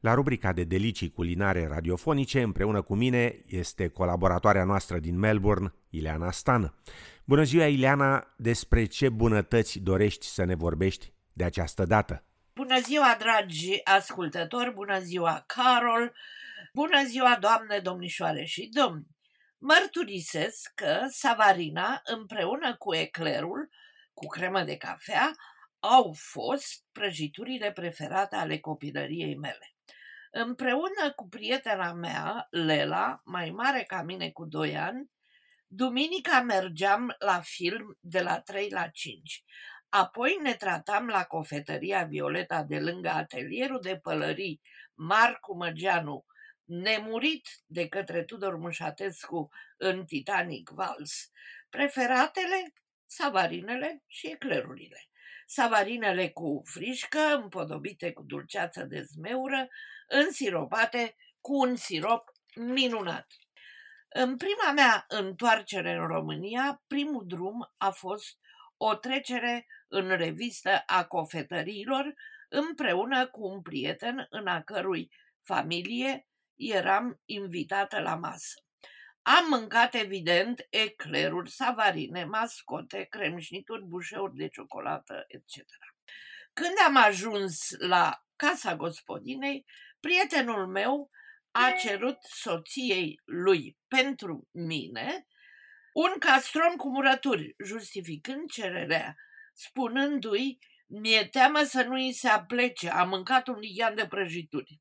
La rubrica de delicii culinare radiofonice, împreună cu mine, este colaboratoarea noastră din Melbourne, Ileana Stan. Bună ziua, Ileana! Despre ce bunătăți dorești să ne vorbești de această dată? Bună ziua, dragi ascultători! Bună ziua, Carol! Bună ziua, doamne, domnișoare și domni! Mărturisesc că Savarina, împreună cu eclerul, cu cremă de cafea, au fost prăjiturile preferate ale copilăriei mele. Împreună cu prietena mea, Lela, mai mare ca mine cu 2 ani, duminica mergeam la film de la 3 la 5. Apoi ne tratam la cofetăria Violeta de lângă atelierul de pălării Marcu Măgeanu, nemurit de către Tudor Mușatescu în Titanic Vals. Preferatele, savarinele și eclerurile. Savarinele cu frișcă, împodobite cu dulceață de zmeură, însiropate cu un sirop minunat. În prima mea întoarcere în România, primul drum a fost o trecere în revistă a cofetăriilor împreună cu un prieten în a cărui familie eram invitată la masă. Am mâncat, evident, ecleruri, savarine, mascote, cremșnituri, bușeuri de ciocolată, etc. Când am ajuns la casa gospodinei, prietenul meu a cerut soției lui pentru mine un castron cu murături, justificând cererea, spunându-i, mi-e teamă să nu îi se aplece, am mâncat un lighean de prăjituri.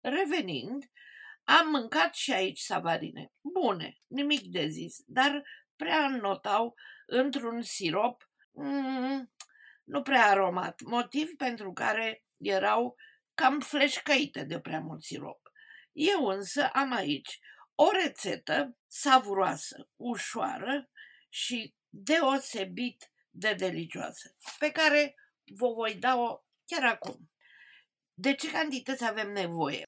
Revenind, am mâncat și aici savarine. Bune, nimic de zis, dar prea înnotau într-un sirop mm, nu prea aromat, motiv pentru care erau cam fleșcăite de prea mult sirop. Eu însă am aici o rețetă savuroasă, ușoară și deosebit de delicioasă, pe care vă voi da-o chiar acum. De ce cantități avem nevoie?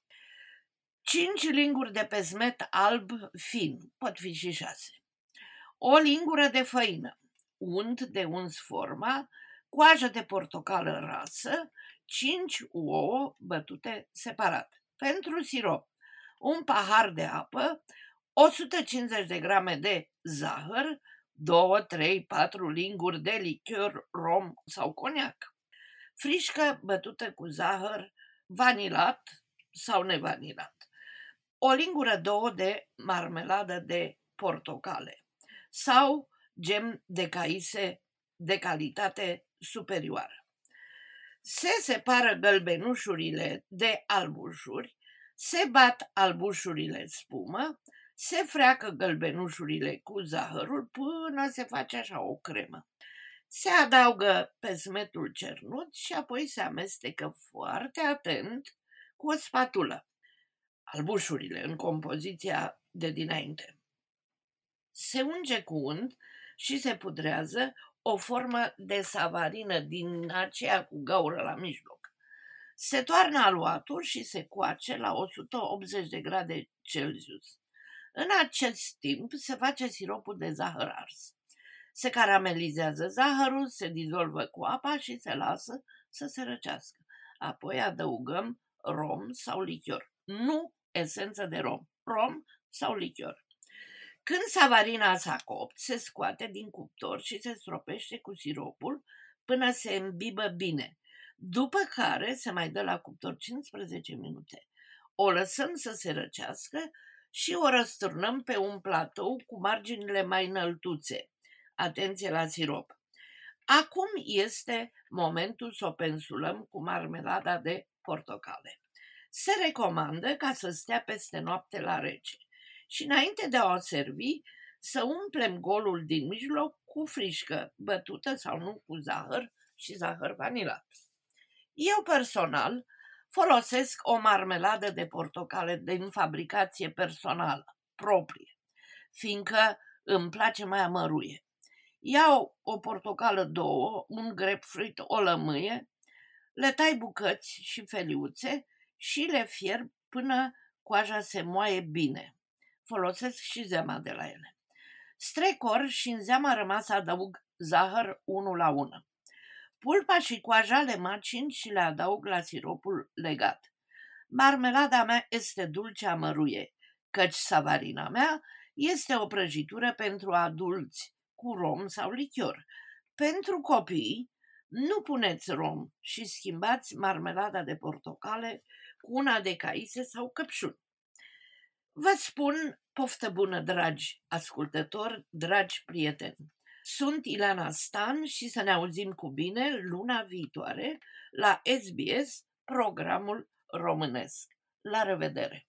5 linguri de pesmet alb fin, pot fi și 6. O lingură de făină, unt de uns forma, coajă de portocală rasă, 5 ouă bătute separat. Pentru sirop, un pahar de apă, 150 de grame de zahăr, 2, 3, 4 linguri de lichior, rom sau coniac. Frișcă bătută cu zahăr, vanilat sau nevanilat o lingură, două de marmeladă de portocale sau gem de caise de calitate superioară. Se separă gălbenușurile de albușuri, se bat albușurile spumă, se freacă gălbenușurile cu zahărul până se face așa o cremă. Se adaugă pesmetul cernut și apoi se amestecă foarte atent cu o spatulă albușurile în compoziția de dinainte. Se unge cu unt și se pudrează o formă de savarină din aceea cu gaură la mijloc. Se toarnă aluatul și se coace la 180 de grade Celsius. În acest timp se face siropul de zahăr ars. Se caramelizează zahărul, se dizolvă cu apa și se lasă să se răcească. Apoi adăugăm rom sau lichior. Nu esență de rom, rom sau lichior. Când savarina s-a copt, se scoate din cuptor și se stropește cu siropul până se îmbibă bine, după care se mai dă la cuptor 15 minute. O lăsăm să se răcească și o răsturnăm pe un platou cu marginile mai înăltuțe. Atenție la sirop. Acum este momentul să o pensulăm cu marmelada de portocale se recomandă ca să stea peste noapte la rece și înainte de a o servi să umplem golul din mijloc cu frișcă bătută sau nu cu zahăr și zahăr vanilat. Eu personal folosesc o marmeladă de portocale din fabricație personală, proprie, fiindcă îmi place mai amăruie. Iau o portocală două, un grapefruit, o lămâie, le tai bucăți și feliuțe și le fierb până coaja se moaie bine. Folosesc și zeama de la ele. Strecor și în zeama rămasă adaug zahăr 1 la 1. Pulpa și coaja le macin și le adaug la siropul legat. marmelada mea este dulce amăruie, căci savarina mea este o prăjitură pentru adulți cu rom sau lichior. Pentru copii, nu puneți rom și schimbați marmelada de portocale cu una de caise sau căpșuni. Vă spun poftă bună, dragi ascultători, dragi prieteni. Sunt Ileana Stan și să ne auzim cu bine luna viitoare la SBS, programul românesc. La revedere!